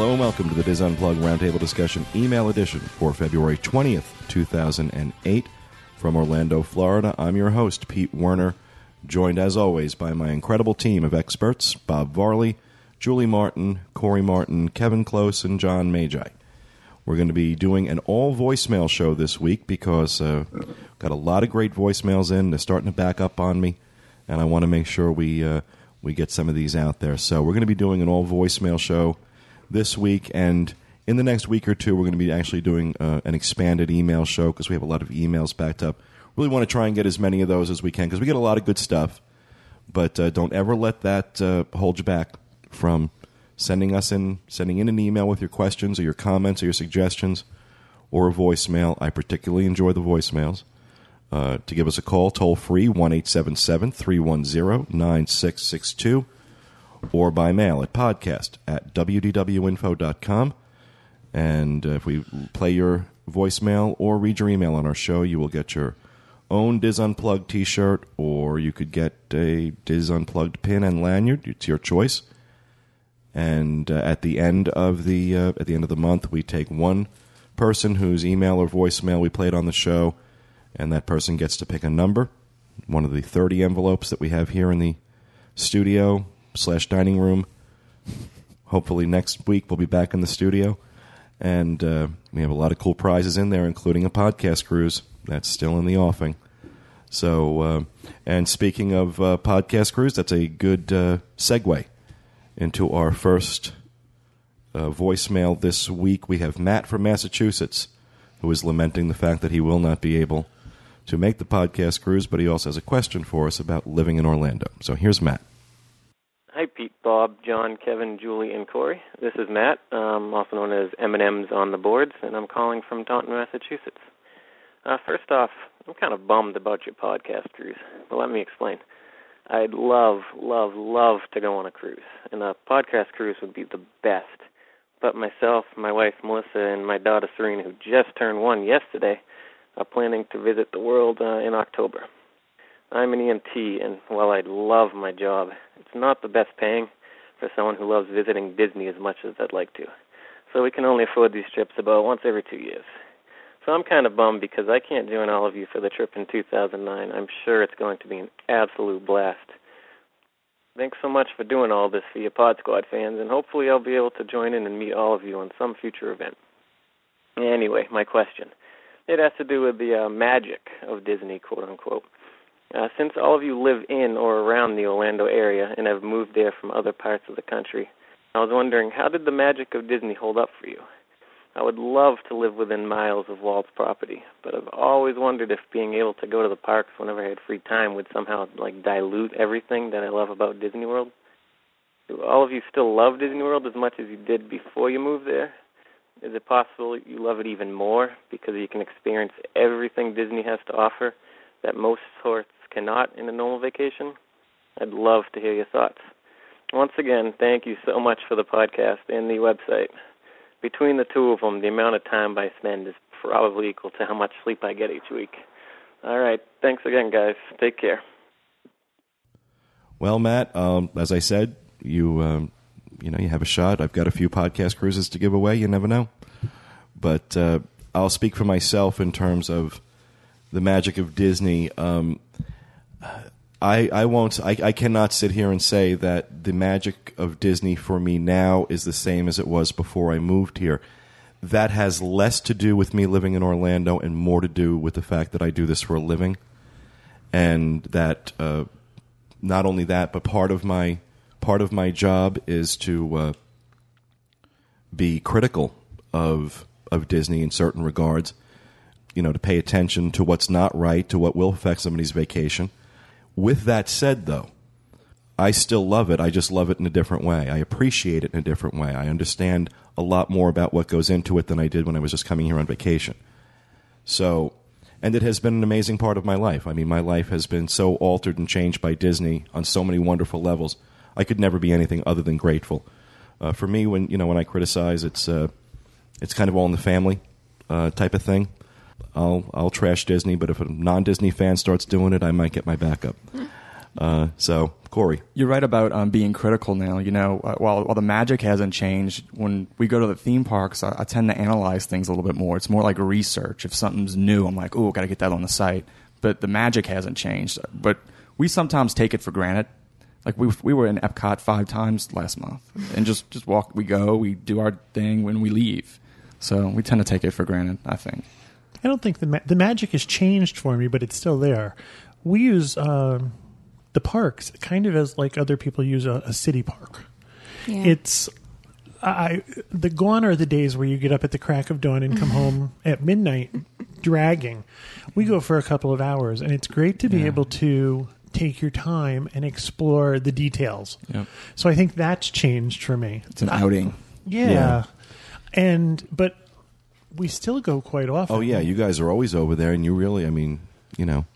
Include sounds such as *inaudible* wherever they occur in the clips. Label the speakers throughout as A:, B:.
A: Hello and welcome to the Dis Unplugged Roundtable Discussion Email Edition for February 20th, 2008. From Orlando, Florida, I'm your host, Pete Werner, joined as always by my incredible team of experts Bob Varley, Julie Martin, Corey Martin, Kevin Close, and John Magi. We're going to be doing an all voicemail show this week because uh, got a lot of great voicemails in. They're starting to back up on me, and I want to make sure we uh, we get some of these out there. So we're going to be doing an all voicemail show this week, and in the next week or two, we're going to be actually doing uh, an expanded email show because we have a lot of emails backed up. Really want to try and get as many of those as we can because we get a lot of good stuff. But uh, don't ever let that uh, hold you back from sending us in sending in an email with your questions or your comments or your suggestions or a voicemail. I particularly enjoy the voicemails. Uh, to give us a call, toll free, 1 310 9662, or by mail at podcast at wdwinfo.com. And uh, if we play your voicemail or read your email on our show, you will get your own Dis Unplugged t shirt, or you could get a Dis Unplugged pin and lanyard. It's your choice. And uh, at the end of the uh, at the end of the month, we take one person whose email or voicemail we played on the show, and that person gets to pick a number, one of the thirty envelopes that we have here in the studio slash dining room. Hopefully next week we'll be back in the studio, and uh, we have a lot of cool prizes in there, including a podcast cruise that's still in the offing. So, uh, and speaking of uh, podcast cruise, that's a good uh, segue into our first uh, voicemail this week. We have Matt from Massachusetts who is lamenting the fact that he will not be able to make the podcast cruise, but he also has a question for us about living in Orlando. So here's Matt.
B: Bob, John, Kevin, Julie, and Corey. This is Matt, um, also known as M&M's on the boards, and I'm calling from Taunton, Massachusetts. Uh, first off, I'm kind of bummed about your podcast cruise, but let me explain. I'd love, love, love to go on a cruise, and a podcast cruise would be the best. But myself, my wife Melissa, and my daughter Serena, who just turned one yesterday, are planning to visit the world uh, in October. I'm an EMT, and while I'd love my job, it's not the best paying for someone who loves visiting Disney as much as I'd like to. So we can only afford these trips about once every two years. So I'm kind of bummed because I can't join all of you for the trip in 2009. I'm sure it's going to be an absolute blast. Thanks so much for doing all this for your Pod Squad fans, and hopefully I'll be able to join in and meet all of you on some future event. Anyway, my question. It has to do with the uh, magic of Disney, quote unquote. Uh, since all of you live in or around the Orlando area and have moved there from other parts of the country, I was wondering how did the magic of Disney hold up for you? I would love to live within miles of Walt's property, but I've always wondered if being able to go to the parks whenever I had free time would somehow like dilute everything that I love about Disney World. Do all of you still love Disney World as much as you did before you moved there? Is it possible you love it even more because you can experience everything Disney has to offer that most sorts cannot in a normal vacation? I'd love to hear your thoughts. Once again, thank you so much for the podcast and the website between the two of them, the amount of time I spend is probably equal to how much sleep I get each week. All right. Thanks again, guys. Take care.
A: Well, Matt, um, as I said, you um, you know you have a shot. I've got a few podcast cruises to give away. You never know, but uh, I'll speak for myself in terms of the magic of Disney. Um, I, I won't I, I cannot sit here and say that the magic of Disney for me now is the same as it was before I moved here. That has less to do with me living in Orlando and more to do with the fact that I do this for a living, and that uh, not only that, but part of my part of my job is to uh, be critical of of Disney in certain regards. You know, to pay attention to what's not right, to what will affect somebody's vacation with that said, though, I still love it. I just love it in a different way. I appreciate it in a different way. I understand a lot more about what goes into it than I did when I was just coming here on vacation. So, and it has been an amazing part of my life. I mean, my life has been so altered and changed by Disney on so many wonderful levels. I could never be anything other than grateful. Uh, for me, when you know when I criticize, it's uh, it's kind of all in the family uh, type of thing. I'll I'll trash Disney, but if a non Disney fan starts doing it, I might get my back up. Uh, so, Corey.
C: You're right about um, being critical now. You know, uh, while while the magic hasn't changed, when we go to the theme parks, I, I tend to analyze things a little bit more. It's more like research. If something's new, I'm like, oh, got to get that on the site. But the magic hasn't changed. But we sometimes take it for granted. Like we we were in Epcot five times last month, and just just walk. We go, we do our thing when we leave. So we tend to take it for granted. I think.
D: I don't think the ma- the magic has changed for me, but it's still there. We use um, the parks kind of as like other people use a, a city park.
E: Yeah.
D: It's I the gone are the days where you get up at the crack of dawn and come home at midnight dragging. We go for a couple of hours, and it's great to be
C: Yeah.
D: able to take your time and explore the details.
C: Yep.
D: So I think that's changed for me.
C: It's an outing.
D: Yeah.
A: Yeah.
D: And but we still go quite often.
A: Oh, yeah, you guys are always over there, and you really, I mean, you know,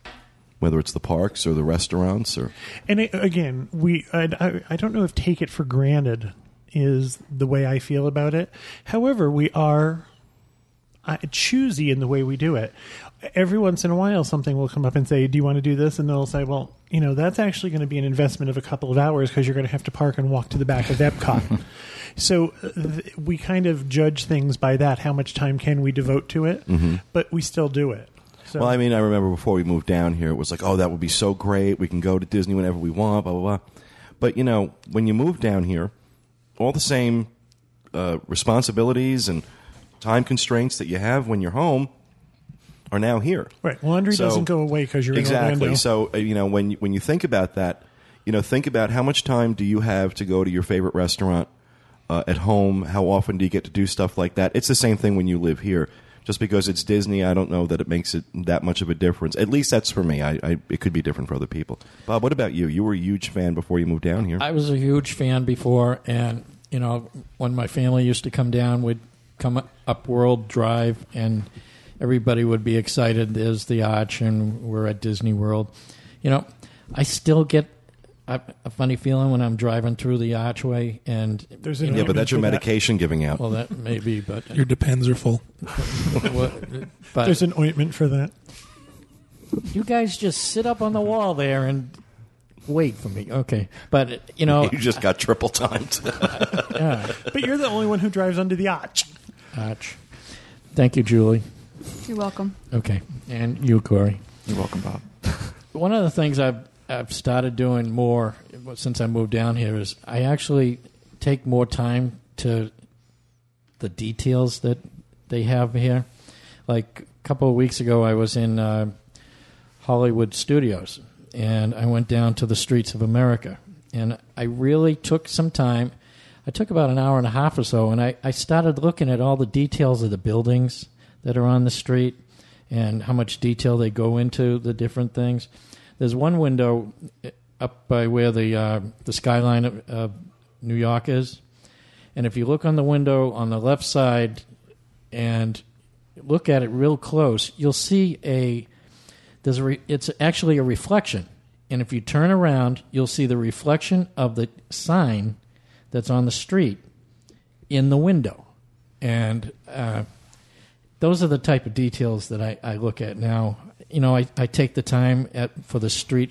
A: whether it's the parks or the restaurants or.
D: And it, again, we I, I, I don't know if take it for granted is the way I feel about it. However, we are uh, choosy in the way we do it. Every once in a while, something will come up and say, "Do you want to do this?" And they'll say, "Well, you know, that's actually going to be an investment of a couple of hours because you're going to have to park and walk to the back of Epcot." *laughs* so uh, th- we kind of judge things by that. How much time can we devote to it? But we still do it. So,
A: Well, I mean, I remember before we moved down here, it was like, oh, that would be so great. We can go to Disney whenever we want, blah, blah, blah. But, you know, when you move down here, all the same uh, responsibilities and time constraints that you have when you're home are now here.
D: right, laundry
A: So-
D: doesn't go away because you're in
A: exactly.
D: Orlando.
A: So, uh, you know, when you, when you think about that, you know, think about how much time do you have to go to your favorite restaurant uh, at home? How often do you get to do stuff like that? It's the same thing when you live here. Just because it's Disney, I don't know that it makes it that much of a difference. At least that's for me. I, I it could be different for other people. Bob, what about you? You were a huge fan before you moved down here.
F: I was a huge fan before, and you know, when my family used to come down, we'd come up World Drive, and everybody would be excited. There's the arch, and we're at Disney World. You know, I still get a, a funny feeling when I'm driving through the archway, and
D: There's an
A: yeah, but that's your
D: for that.
A: medication giving out.
F: well, that may be, but *laughs*
G: Your depends are full. *laughs*
F: what- but
D: There's an ointment for that.
F: you guys just sit up on the wall there and wait for me. Okay, but you know, *laughs*
A: you just got triple timed.
F: yeah,
D: But you're the only one who drives under the arch.
F: arch. Thank you, Julie.
E: You're welcome.
F: Okay, and you, Corey.
C: You're welcome, Bob. *laughs*
F: One of the things I've I've started doing more since I moved down here is I actually take more time to the details that they have here. Like a couple of weeks ago, I was in uh, Hollywood Studios, and I went down to the streets of America, and I really took some time. I took about an hour and a half or so, and I, I started looking at all the details of the buildings that are on the street and how much detail they go into the different things. There's one window up by where the uh, the skyline of, of New York is, and if you look on the window on the left side and look at it real close, you'll see a there's a re, it's actually a reflection, and if you turn around, you'll see the reflection of the sign that's on the street in the window, and uh, those are the type of details that I, I look at now. You know, I, I take the time at, for the street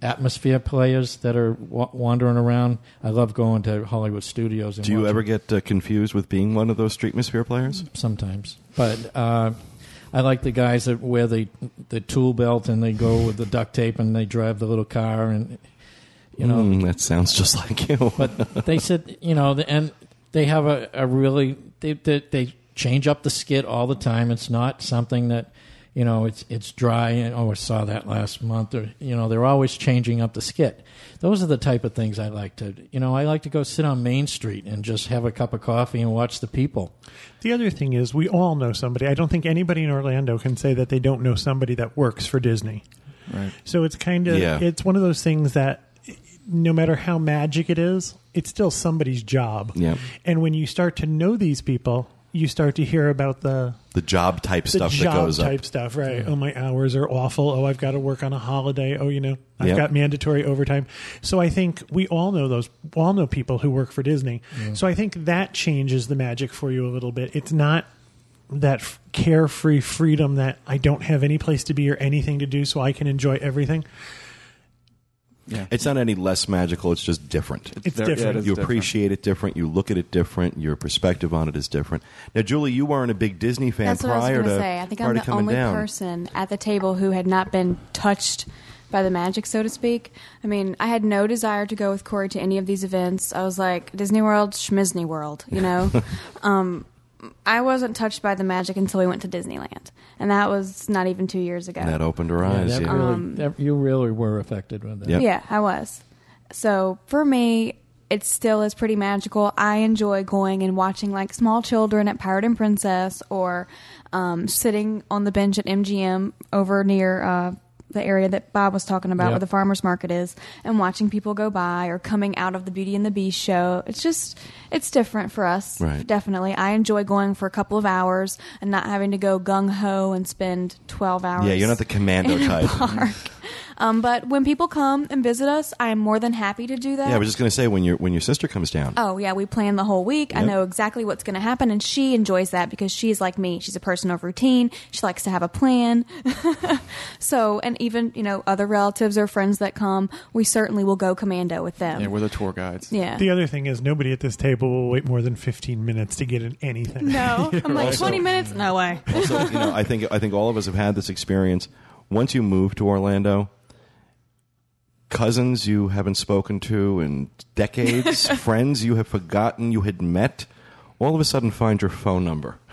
F: atmosphere players that are wa- wandering around. I love going to Hollywood studios. And
A: Do you
F: watching
A: ever get uh, confused with being one of those street atmosphere players?
F: sometimes, but uh, I like the guys that wear the the tool belt and they go with the duct tape and they drive the little car and you know.
A: Mm, that sounds just like you.
F: But they said you know, the- and they have a, a really they, they they change up the skit all the time. It's not something that you know it's it's dry and oh I saw that last month or you know they're always changing up the skit. Those are the type of things I like to you know I like to go sit on Main Street and just have a cup of coffee and watch the people.
D: The other thing is, we all know somebody. I don't think anybody in Orlando can say that they don't know somebody that works for Disney.
C: Right.
D: So it's kind of
A: Yeah.
D: it's one of those things that no matter how magic it is, it's still somebody's job.
A: Yeah.
D: And when you start to know these people, you start to hear about the
A: the job type
D: the
A: stuff that
D: job
A: goes
D: type
A: up.
D: stuff, right? Oh, my hours are awful. Oh, I've got to work on a holiday. Oh, you know, I've
A: Yep.
D: got mandatory overtime. So I think we all know those, all know people who work for Disney. So I think that changes the magic for you a little bit. It's not that f- carefree freedom that I don't have any place to be or anything to do, so I can enjoy everything.
C: Yeah.
A: It's not any less magical. It's just different.
D: It's
C: There- yeah,
D: different.
C: it is
A: you
C: different.
A: appreciate it different. You look at it different. Your perspective on it is different. Now, Julie, you weren't a big Disney fan
E: That's what I was
A: prior
E: going
A: to
E: to say. I think I'm the only
A: down.
E: person at the table who had not been touched by the magic, so to speak. I mean, I had no desire to go with Corey to any of these events. I was like, Disney World, Schmizney World, you know? *laughs* um, I wasn't touched by the magic until we went to Disneyland. And that was not even two years ago.
A: And that opened her
F: Yeah,
A: eyes.
F: that
A: Yeah.
F: really,
E: Um,
F: that, you really were affected with that.
A: Yep.
E: Yeah, I was. So for me, it still is pretty magical. I enjoy going and watching like small children at Pirate and Princess or um, sitting on the bench at MGM over near uh, the area that Bob was talking about
F: Yep.
E: where the farmers market is and watching people go by or coming out of the Beauty and the Beast show. It's just, it's different for us.
A: Right.
E: Definitely. I enjoy going for a couple of hours and not having to go gung ho and spend 12 hours.
A: Yeah, you're not the commando *laughs* type.
E: Park. Um, but when people come and visit us, I am more than happy to do that.
A: Yeah, I was just going to say when your when your sister comes down.
E: Oh yeah, we plan the whole week. I know exactly what's going to happen, and she enjoys that because she's like me. She's a person of routine. She likes to have a plan. *laughs* so, and even you know other relatives or friends that come, we certainly will go commando with them.
C: Yeah, we're the tour guides.
E: Yeah.
D: The other thing is, nobody at this table will wait more than 15 minutes to get in anything.
E: no, *laughs* I'm like
A: Also-
E: twenty minutes. No way.
A: also, you know, I think I think all of us have had this experience. Once you move to Orlando, cousins you haven't spoken to in decades, *laughs* friends you have forgotten you had met, all of a sudden find your phone number. *laughs*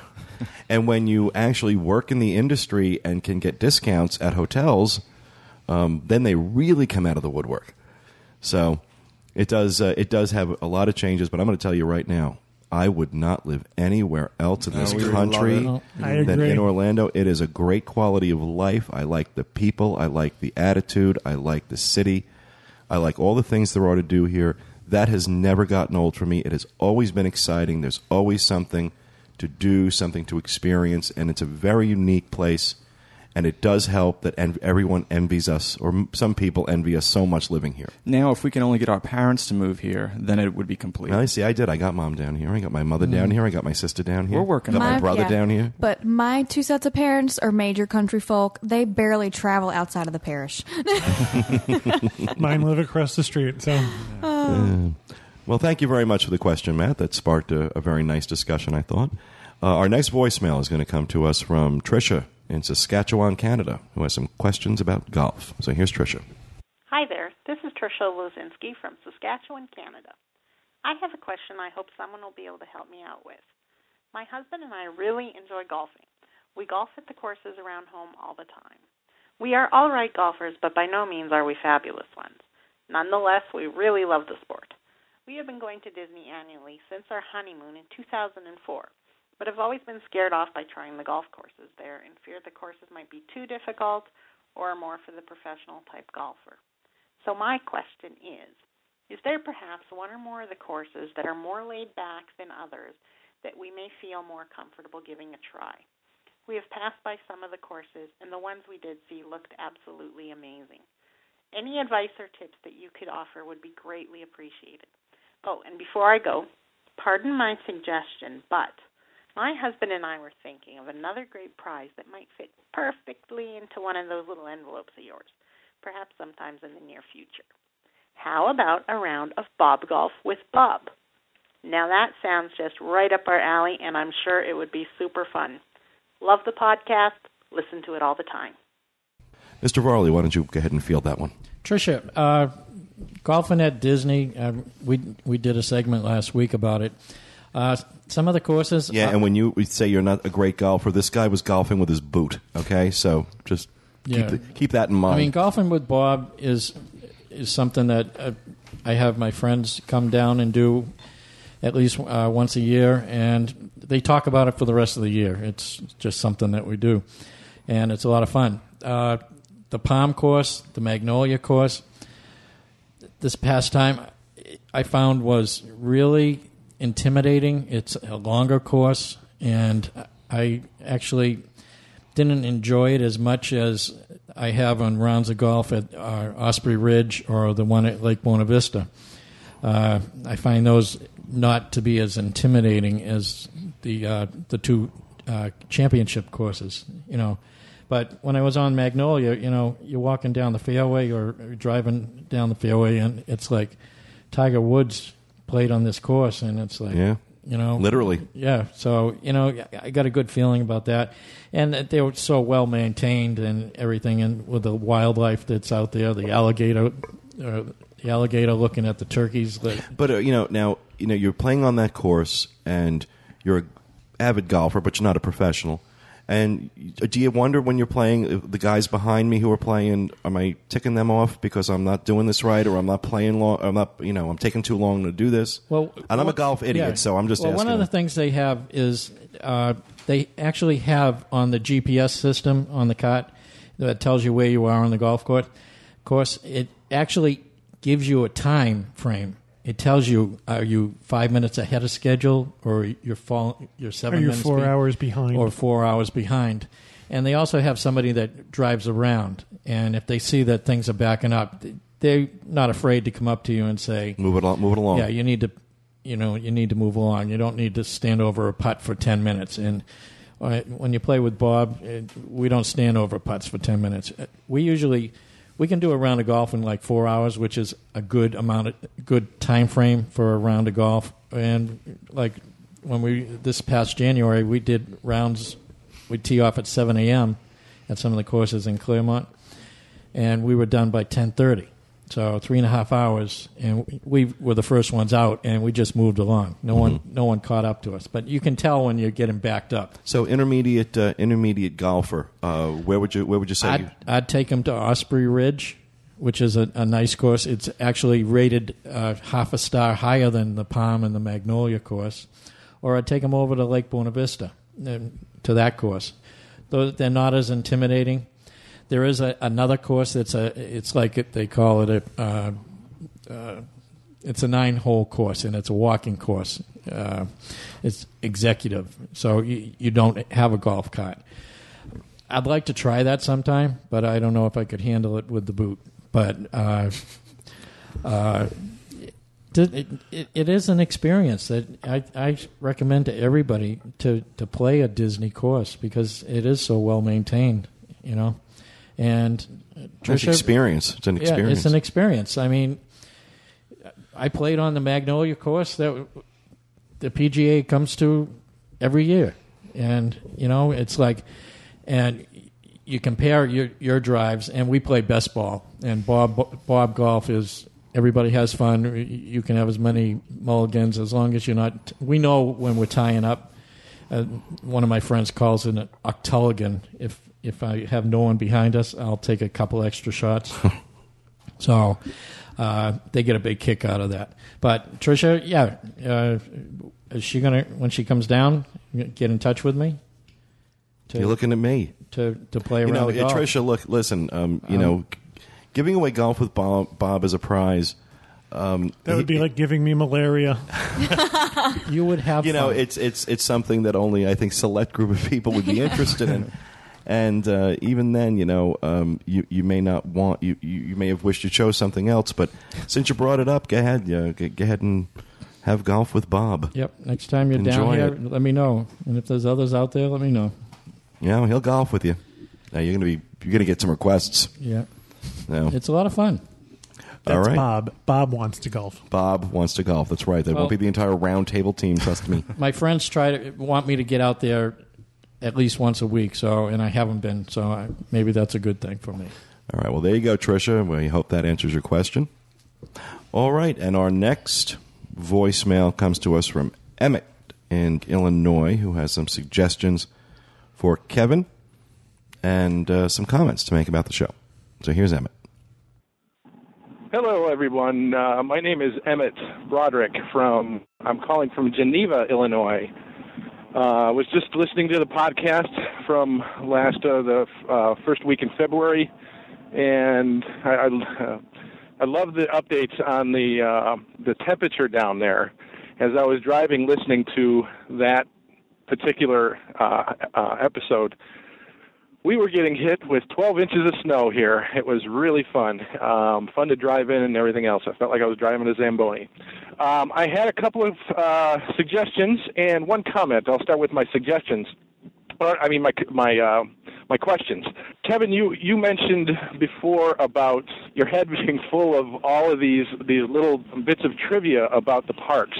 A: And when you actually work in the industry and can get discounts at hotels, um, then they really come out of the woodwork. So it does uh, it does have a lot of changes. But I'm going to tell you right now, I would not live anywhere else in
C: No,
A: this
C: we love
A: country
C: it.
D: I
A: than
D: agree.
A: in Orlando. It is a great quality of life. I like the people. I like the attitude. I like the city. I like all the things there are to do here. That has never gotten old for me. It has always been exciting. There's always something to do, something to experience, and it's a very unique place. And it does help that en- everyone envies us, or m- some people envy us so much living here.
C: Now, if we can only get our parents to move here, then it would be complete.
A: I see. I did. I got mom down here. I got my mother down here. I got my sister down here.
C: We're working
A: Got
C: on
A: my
C: it.
A: brother
E: yeah.
A: down here.
E: But my two sets of parents are major country folk. They barely travel outside of the parish. *laughs*
D: Mine live across the street, so
A: Well, thank you very much for the question, Matt. That sparked a, a very nice discussion, I thought. Uh, our next voicemail is going to come to us from Tricia in Saskatchewan, Canada, who has some questions about golf. So here's Tricia.
G: Hi there. This is Tricia Lozinski from Saskatchewan, Canada. I have a question I hope someone will be able to help me out with. My husband and I really enjoy golfing. We golf at the courses around home all the time. We are all right golfers, but by no means are we fabulous ones. Nonetheless, we really love the sport. We have been going to Disney annually since our honeymoon in 2004, but have always been scared off by trying the golf courses there and feared the courses might be too difficult or more for the professional type golfer. So my question is, is there perhaps one or more of the courses that are more laid back than others that we may feel more comfortable giving a try? We have passed by some of the courses, and the ones we did see looked absolutely amazing. Any advice or tips that you could offer would be greatly appreciated. Oh, and before I go, pardon my suggestion, but my husband and I were thinking of another great prize that might fit perfectly into one of those little envelopes of yours, perhaps sometimes in the near future. How about a round of Bob Golf with Bob? Now that sounds just right up our alley, and I'm sure it would be super fun. Love the podcast. Listen to it all the time.
A: Mr. Varley, why don't you go ahead and field that one?
F: Tricia, uh, golfing at Disney, uh, we we did a segment last week about it. Uh, some of the courses,
A: Yeah,
F: uh,
A: and when you say you're not a great golfer, this guy was golfing with his boot, okay? So just keep,
F: Yeah.
A: the, keep that in mind.
F: I mean, golfing with Bob is is something that uh, I have my friends come down and do at least uh, once a year, and they talk about it for the rest of the year. It's just something that we do, and it's a lot of fun. Uh, the Palm course, the Magnolia course, this past time I found was really intimidating. It's a longer course, and I actually didn't enjoy it as much as I have on rounds of golf at uh, Osprey Ridge or the one at Lake Buena Vista. Uh, I find those not to be as intimidating as the uh, the two uh, championship courses. You know, But when I was on Magnolia, you know, you're walking down the fairway or driving down the fairway, and it's like Tiger Woods played on this course, and it's like,
A: Yeah.
F: you know,
A: Literally.
F: yeah. So you know, I got a good feeling about that, and that they were so well maintained and everything, and with the wildlife that's out there, the alligator, uh, the alligator looking at the turkeys. Like,
A: But uh, you know, now you know you're playing on that course, and you're an avid golfer, but you're not a professional. And do you wonder when you're playing the guys behind me who are playing? Am I ticking them off because I'm not doing this right, or I'm not playing long? I'm not, you know, I'm taking too long to do this.
F: Well,
A: and I'm a golf idiot,
F: yeah.
A: so I'm just
F: well.
A: asking.
F: One of the things they have is uh, they actually have on the GPS system on the cart that tells you where you are on the golf course. Course, it actually gives you a time frame. It tells you are you five minutes ahead of schedule, or you're fall, you're seven
D: Are you
F: minutes
D: four
F: be-
D: hours behind?
F: or four hours behind. And they also have somebody that drives around, and if they see that things are backing up, they're not afraid to come up to you and say,
A: move it along. Move it along.
F: yeah, you need to, you know, you need to move along. You don't need to stand over a putt for ten minutes. And uh, when you play with Bob, uh, we don't stand over putts for ten minutes. Uh, We usually we can do a round of golf in like four hours, which is a good amount of good time frame for a round of golf. And like when we this past January, we did rounds. We tee off at seven a.m. at some of the courses in Clermont, and we were done by ten thirty. So three and a half hours, and we were the first ones out, and we just moved along. No one, no one caught up to us. But you can tell when you're getting backed up.
A: So intermediate, uh, intermediate golfer. Uh, where would you, where would you say? you,
F: I'd, I'd take them to Osprey Ridge, which is a, a nice course. It's actually rated uh, half a star higher than the Palm and the Magnolia course. Or I'd take them over to Lake Buena Vista, uh, to that course. Though they're not as intimidating. There is a, another course that's a. It's like it, they call it a. Uh, uh, it's a nine-hole course and it's a walking course. Uh, it's executive, so you, you don't have a golf cart. I'd like to try that sometime, but I don't know if I could handle it with the boot. But uh, uh, it, it, it is an experience that I, I recommend to everybody to, to play a Disney course because it is so well maintained, you know. And
A: it's experience. It's an experience.
F: yeah, it's an experience. I mean, I played on the Magnolia course that the PGA comes to every year, and you know it's like, and you compare your your drives, and we play best ball, and Bob Bob golf is everybody has fun. You can have as many mulligans as long as you're not. We know when we're tying up. Uh, one of my friends calls it an octulligan. If if I have no one behind us, I'll take a couple extra shots. *laughs* so uh, they get a big kick out of that. But Trisha, yeah, uh, is she gonna when she comes down get in touch with me? To,
A: You're looking at me.
F: to to play around
A: You know,
F: the?
A: Trisha. Look, listen. Um, you know, giving away golf with Bob, Bob as a prize. Um,
D: that would be like giving me malaria. *laughs*
F: you would have
A: you know, it's it's it's something that only I think select group of people would be *laughs* interested in. And uh, even then, you know, um, you you may not want you, you you may have wished you chose something else, but since you brought it up, go ahead, yeah, go, go ahead and have golf with Bob.
F: Yep. Next time you're down here,
A: it.
F: let me know. And if there's others out there, let me know.
A: Yeah, he'll golf with you. Now you're gonna be you're gonna get some requests.
F: Yeah.
A: No,
F: It's a lot of fun.
D: That's
A: all right.
D: Bob. Bob wants to golf.
A: Bob wants to golf. That's right. That
F: Well-
A: won't be the entire round table team. Trust me. *laughs*
F: My friends try to want me to get out there at least once a week, so and I haven't been, so I, maybe that's a good thing for me.
A: All right. Well, there you go, Tricia. We hope that answers your question. All right. And our next voicemail comes to us from Emmett in Illinois, who has some suggestions for Kevin and uh, some comments to make about the show. So here's Emmett.
H: Hello, everyone. Uh, my name is Emmett Broderick from. I'm calling from Geneva, Illinois. Uh, I was just listening to the podcast from last uh, the uh, first week in February, and I I, uh, I love the updates on the uh, the temperature down there. As I was driving, listening to that particular uh, uh, episode, we were getting hit with 12 inches of snow here. It was really fun, um, fun to drive in and everything else. I felt like I was driving a Zamboni. Um, I had a couple of uh, suggestions and one comment. I'll start with my suggestions. Or, I mean, my my uh, my questions. Kevin, you you mentioned before about your head being full of all of these these little bits of trivia about the parks.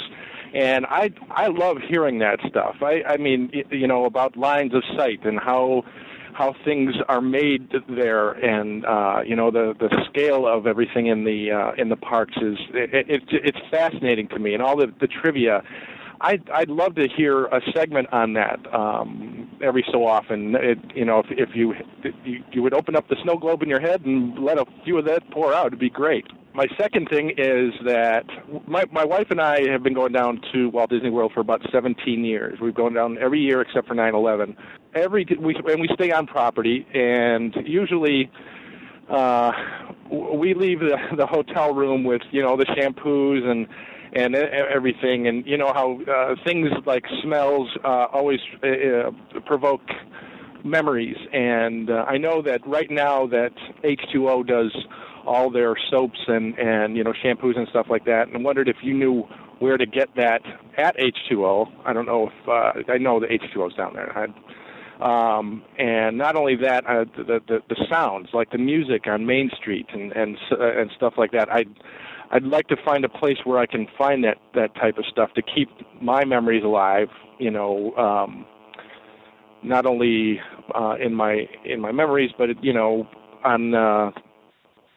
H: And I I love hearing that stuff. I I mean, you know, about lines of sight and how how things are made there, and uh, you know the the scale of everything in the uh, in the parks is it, it, it's fascinating to me, and all the the trivia. I'd I'd love to hear a segment on that um, every so often. It, you know, if if you, you you would open up the snow globe in your head and let a few of that pour out, it'd be great. My second thing is that my my wife and I have been going down to Walt Disney World for about 17 years. We've gone down every year except for 9/11. Every we and we stay on property, and usually uh, we leave the the hotel room with you know the shampoos and and everything, and you know how uh, things like smells uh, always uh, uh, provoke memories. And uh, I know that right now that H2O does all their soaps and and you know shampoos and stuff like that, and wondered if you knew where to get that at H2O. I don't know if uh, I know the H2O's down there. I, um, and not only that, uh, the, the the sounds like the music on Main Street and and uh, and stuff like that. I I'd like to find a place where I can find that that type of stuff to keep my memories alive. You know, um, not only uh, in my in my memories, but you know, on uh,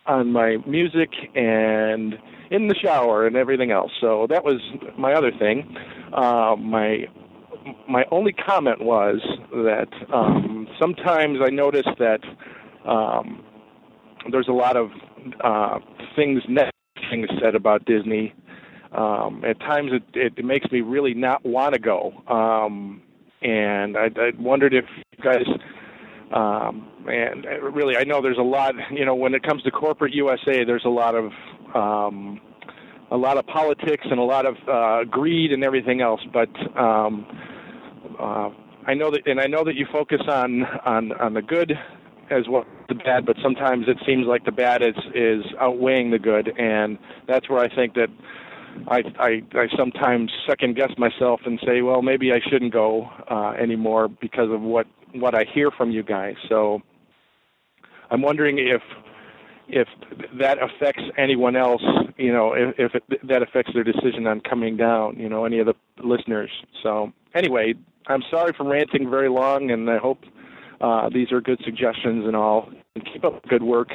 H: on my music and in the shower and everything else. So that was my other thing. Uh, my my only comment was that um, sometimes I notice that um, there's a lot of uh, things negative things said about Disney. Um, at times, it, it makes me really not want to go. Um, and I, I wondered if you guys, um, and really, I know there's a lot. *laughs* You know, when it comes to corporate USA, there's a lot of um, a lot of politics and a lot of uh, greed and everything else. But um, uh, I know that, and I know that you focus on on on the good as well as the bad, but sometimes it seems like the bad is is outweighing the good, and that's where I think that I I, I sometimes second guess myself and say, well, maybe I shouldn't go uh, anymore because of what what I hear from you guys. So I'm wondering if if that affects anyone else, you know, if, if it, that affects their decision on coming down, you know, any of the listeners. So anyway, I'm sorry for ranting very long, and I hope uh, these are good suggestions and all. And keep up good work.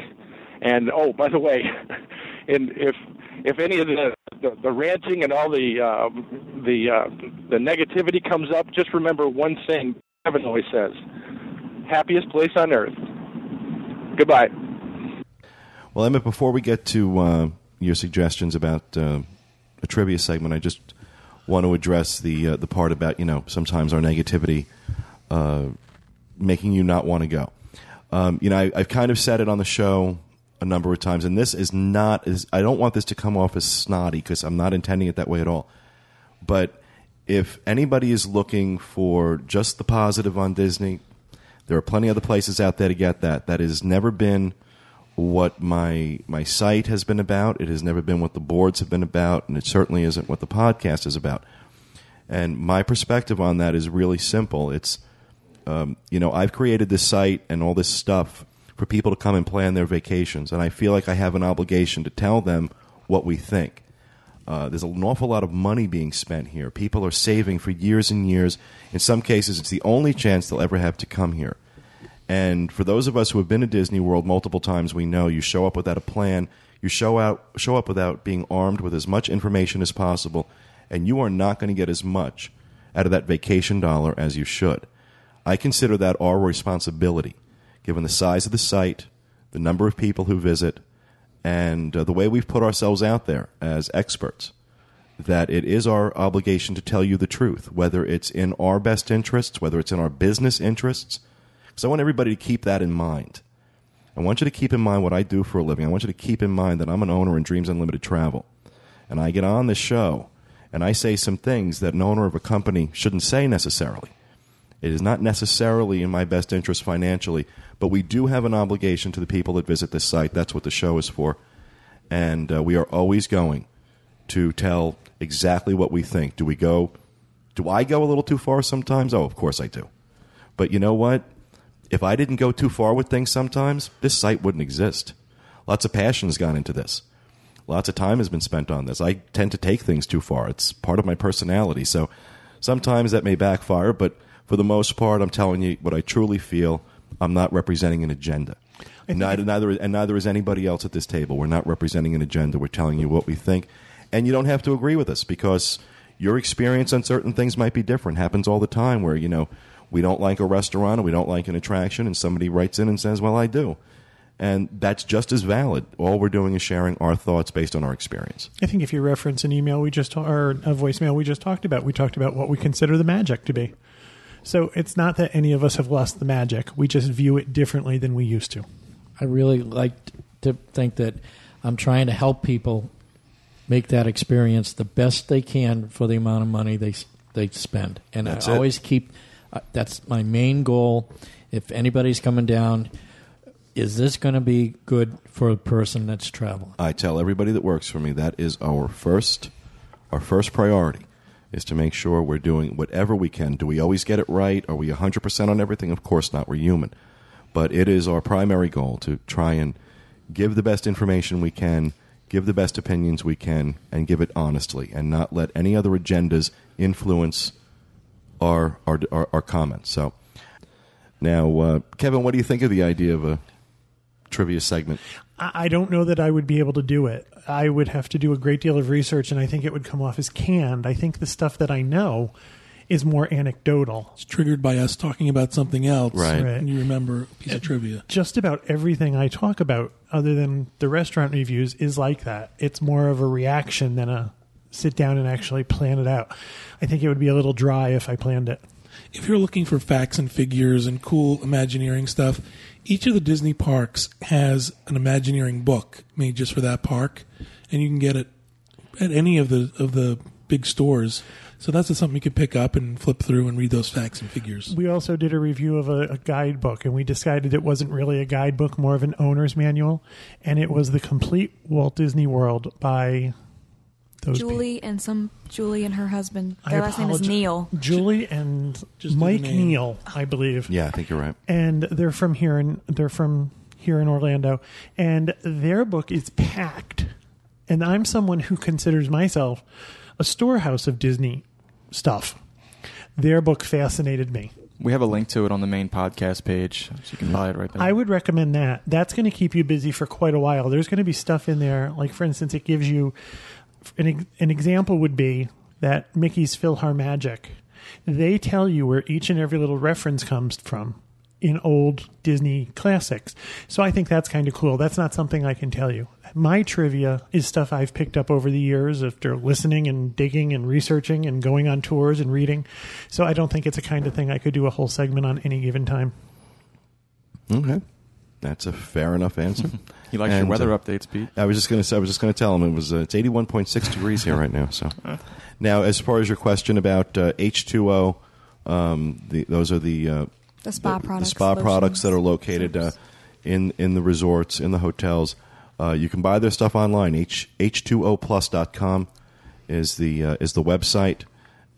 H: And oh, by the way, *laughs* and if if any of the the, the ranting and all the uh, the uh, the negativity comes up, just remember one thing Kevin always says: happiest place on earth. Goodbye.
A: Well, Emmett, before we get to uh, your suggestions about uh, a trivia segment, I just want to address the uh, the part about you know sometimes our negativity uh, making you not want to go. Um, you know, I, have kind of said it on the show a number of times, and this is not. Is, I don't want this to come off as snotty because I'm not intending it that way at all. But if anybody is looking for just the positive on Disney, there are plenty of other places out there to get that. That has never been what my my site has been about. It has never been what the boards have been about, and it certainly isn't what the podcast is about. And my perspective on that is really simple. It's um, you know, I've created this site and all this stuff for people to come and plan their vacations, and I feel like I have an obligation to tell them what we think. Uh, there's an awful lot of money being spent here. People are saving for years and years. In some cases, it's the only chance they'll ever have to come here. And for those of us who have been to Disney World multiple times, we know you show up without a plan. You show out, show up without being armed with as much information as possible, and you are not going to get as much out of that vacation dollar as you should. I consider that our responsibility, given the size of the site, the number of people who visit, and uh, the way we've put ourselves out there as experts, that it is our obligation to tell you the truth, whether it's in our best interests, whether it's in our business interests. Because I want everybody to keep that in mind. I want you to keep in mind what I do for a living. I want you to keep in mind that I'm an owner in Dreams Unlimited Travel. And I get on this show and I say some things that an owner of a company shouldn't say necessarily. It is not necessarily in my best interest financially, but we do have an obligation to the people that visit this site. That's what the show is for. And uh, we are always going to tell exactly what we think. Do we go? Do I go a little too far sometimes? Oh, of course I do. But you know what? if I didn't go too far with things sometimes, this site wouldn't exist. Lots of passion has gone into this. Lots of time has been spent on this. I tend to take things too far. It's part of my personality. So sometimes that may backfire, but for the most part, I'm telling you what I truly feel. I'm not representing an agenda. Neither, neither, and neither is anybody else at this table. We're not representing an agenda. We're telling you what we think, and you don't have to agree with us because your experience on certain things might be different. Happens all the time where you know we don't like a restaurant or we don't like an attraction, and somebody writes in and says, "Well, I do," and that's just as valid. All we're doing is sharing our thoughts based on our experience.
D: I think if you reference an email we just or a voicemail we just talked about, we talked about what we consider the magic to be. So it's not that any of us have lost the magic. We just view it differently than we used to.
F: I really like to think that I'm trying to help people make that experience the best they can for the amount of money they they spend, and
A: That's
F: I
A: it.
F: always keep uh, that's my main goal. If anybody's coming down, is this going to be good for a person that's traveling?
A: I tell everybody that works for me that is our first our first priority is to make sure we're doing whatever we can. Do we always get it right? Are we 100% on everything? Of course not. We're human. But it is our primary goal to try and give the best information we can, give the best opinions we can, and give it honestly, and not let any other agendas influence our our, our, our comments. So, now, uh, Kevin, what do you think of the idea of a trivia segment?
D: I I don't know that I would be able to do it. I would have to do a great deal of research, and I think it would come off as canned. I think the stuff that I know is more anecdotal.
I: It's triggered by us talking about something else.
A: Right.
D: Right.
I: And you remember a piece of trivia.
D: Just about everything I talk about, other than the restaurant reviews, is like that. It's more of a reaction than a sit down and actually plan it out. I think it would be a little dry if I planned it.
I: If you're looking for facts and figures and cool Imagineering stuff, each of the Disney parks has an Imagineering book made just for that park, and you can get it at any of the of the big stores. So that's just something you could pick up and flip through and read those facts and figures.
D: We also did a review of a, a guidebook, and we decided it wasn't really a guidebook, more of an owner's manual, and it was the complete Walt Disney World by those people.
E: Julie and some Julie and her husband.
D: I
E: Their last name is. Neal.
D: Julie and
I: Just
D: Mike
I: the name.
D: Neal, I believe.
A: Yeah, I think you're right.
D: and they're from here in they're from here in Orlando, and their book is packed. And I'm someone who considers myself a storehouse of Disney stuff. Their book fascinated me.
C: We have a link to it on the main podcast page, so you can buy it right there.
D: I would recommend that. That's going to keep you busy for quite a while. There's going to be stuff in there, like for instance, it gives you an an example would be that Mickey's PhilharMagic. They tell you where each and every little reference comes from in old Disney classics. So I think that's kind of cool. That's not something I can tell you. My trivia is stuff I've picked up over the years after listening and digging and researching and going on tours and reading. So I don't think it's a kind of thing I could do a whole segment on any given time.
A: Okay, that's a fair enough answer. *laughs*
C: he likes
A: And,
C: your weather
A: uh,
C: updates, Pete.
A: I was just going to say, I was just going to tell him it was uh, it's eighty one point six degrees here right now. So *laughs* now, as far as your question about H two O, um, those are the uh,
E: The spa
A: the,
E: products,
A: the spa
E: lotions,
A: products that are located uh, in in the resorts, in the hotels. Uh, you can buy their stuff online. H h2oplus.com is the uh, is the website,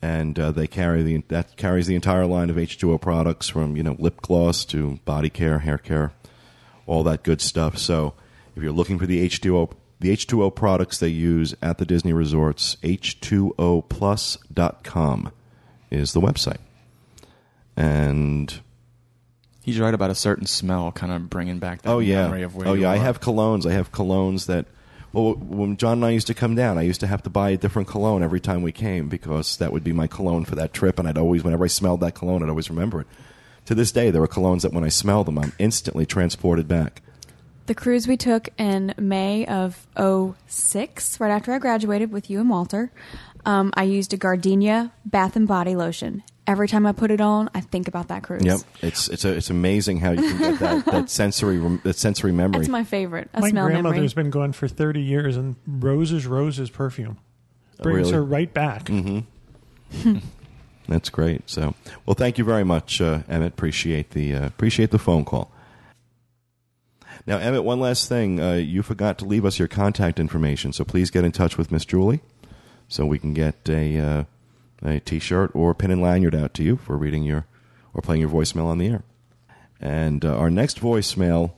A: and uh, they carry the that carries the entire line of H2O products from you know lip gloss to body care, hair care, all that good stuff. So if you're looking for the H2O the H2O products they use at the Disney resorts, h2oplus.com is the website. And
C: He's right about a certain smell, kind of bringing back that
A: oh yeah,
C: memory of where
A: oh yeah. I have colognes. I have colognes that. Well, when John and I used to come down, I used to have to buy a different cologne every time we came because that would be my cologne for that trip, and I'd always, whenever I smelled that cologne, I'd always remember it. To this day, there are colognes that when I smell them, I'm instantly transported back.
E: The cruise we took in May of 06, right after I graduated with you and Walter, um, I used a Gardenia bath and body lotion. Every time I put it on, I think about that cruise.
A: Yep, it's it's a, it's amazing how you can get that, *laughs* that sensory that sensory memory.
E: It's my favorite. A
D: My
E: smell
D: grandmother's
E: memory.
D: been gone for 30 years, and Roses Roses perfume brings
A: really?
D: her right back.
A: Mm-hmm. *laughs* That's great. So, well, thank you very much, uh, Emmett. Appreciate the uh, appreciate the phone call. Now, Emmett, one last thing. Uh, you forgot to leave us your contact information, so please get in touch with Miss Julie, so we can get a uh, a T-shirt or pin and lanyard out to you for reading your or playing your voicemail on the air. And uh, our next voicemail,